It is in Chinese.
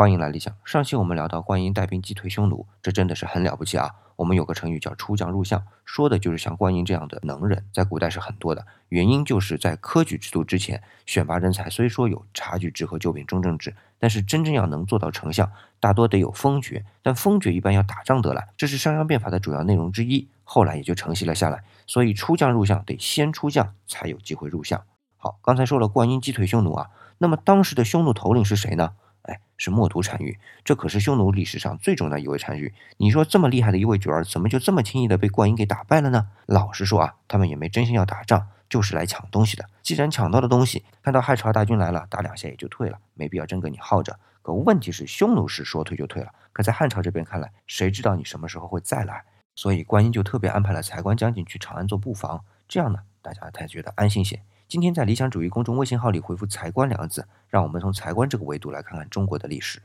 欢迎来理想。上期我们聊到观音带兵击退匈奴，这真的是很了不起啊！我们有个成语叫出将入相，说的就是像观音这样的能人，在古代是很多的。原因就是在科举制度之前，选拔人才虽说有察举制和九品中正制，但是真正要能做到丞相，大多得有封爵。但封爵一般要打仗得来，这是商鞅变法的主要内容之一，后来也就承袭了下来。所以出将入相得先出将，才有机会入相。好，刚才说了观音击退匈奴啊，那么当时的匈奴头领是谁呢？哎，是墨图单于，这可是匈奴历史上最重要的一位单于。你说这么厉害的一位角儿，怎么就这么轻易的被灌婴给打败了呢？老实说啊，他们也没真心要打仗，就是来抢东西的。既然抢到了东西，看到汉朝大军来了，打两下也就退了，没必要真跟你耗着。可问题是，匈奴是说退就退了，可在汉朝这边看来，谁知道你什么时候会再来？所以观音就特别安排了才官将军去长安做布防，这样呢，大家才觉得安心些。今天在理想主义公众微信号里回复“财官”两个字，让我们从财官这个维度来看看中国的历史。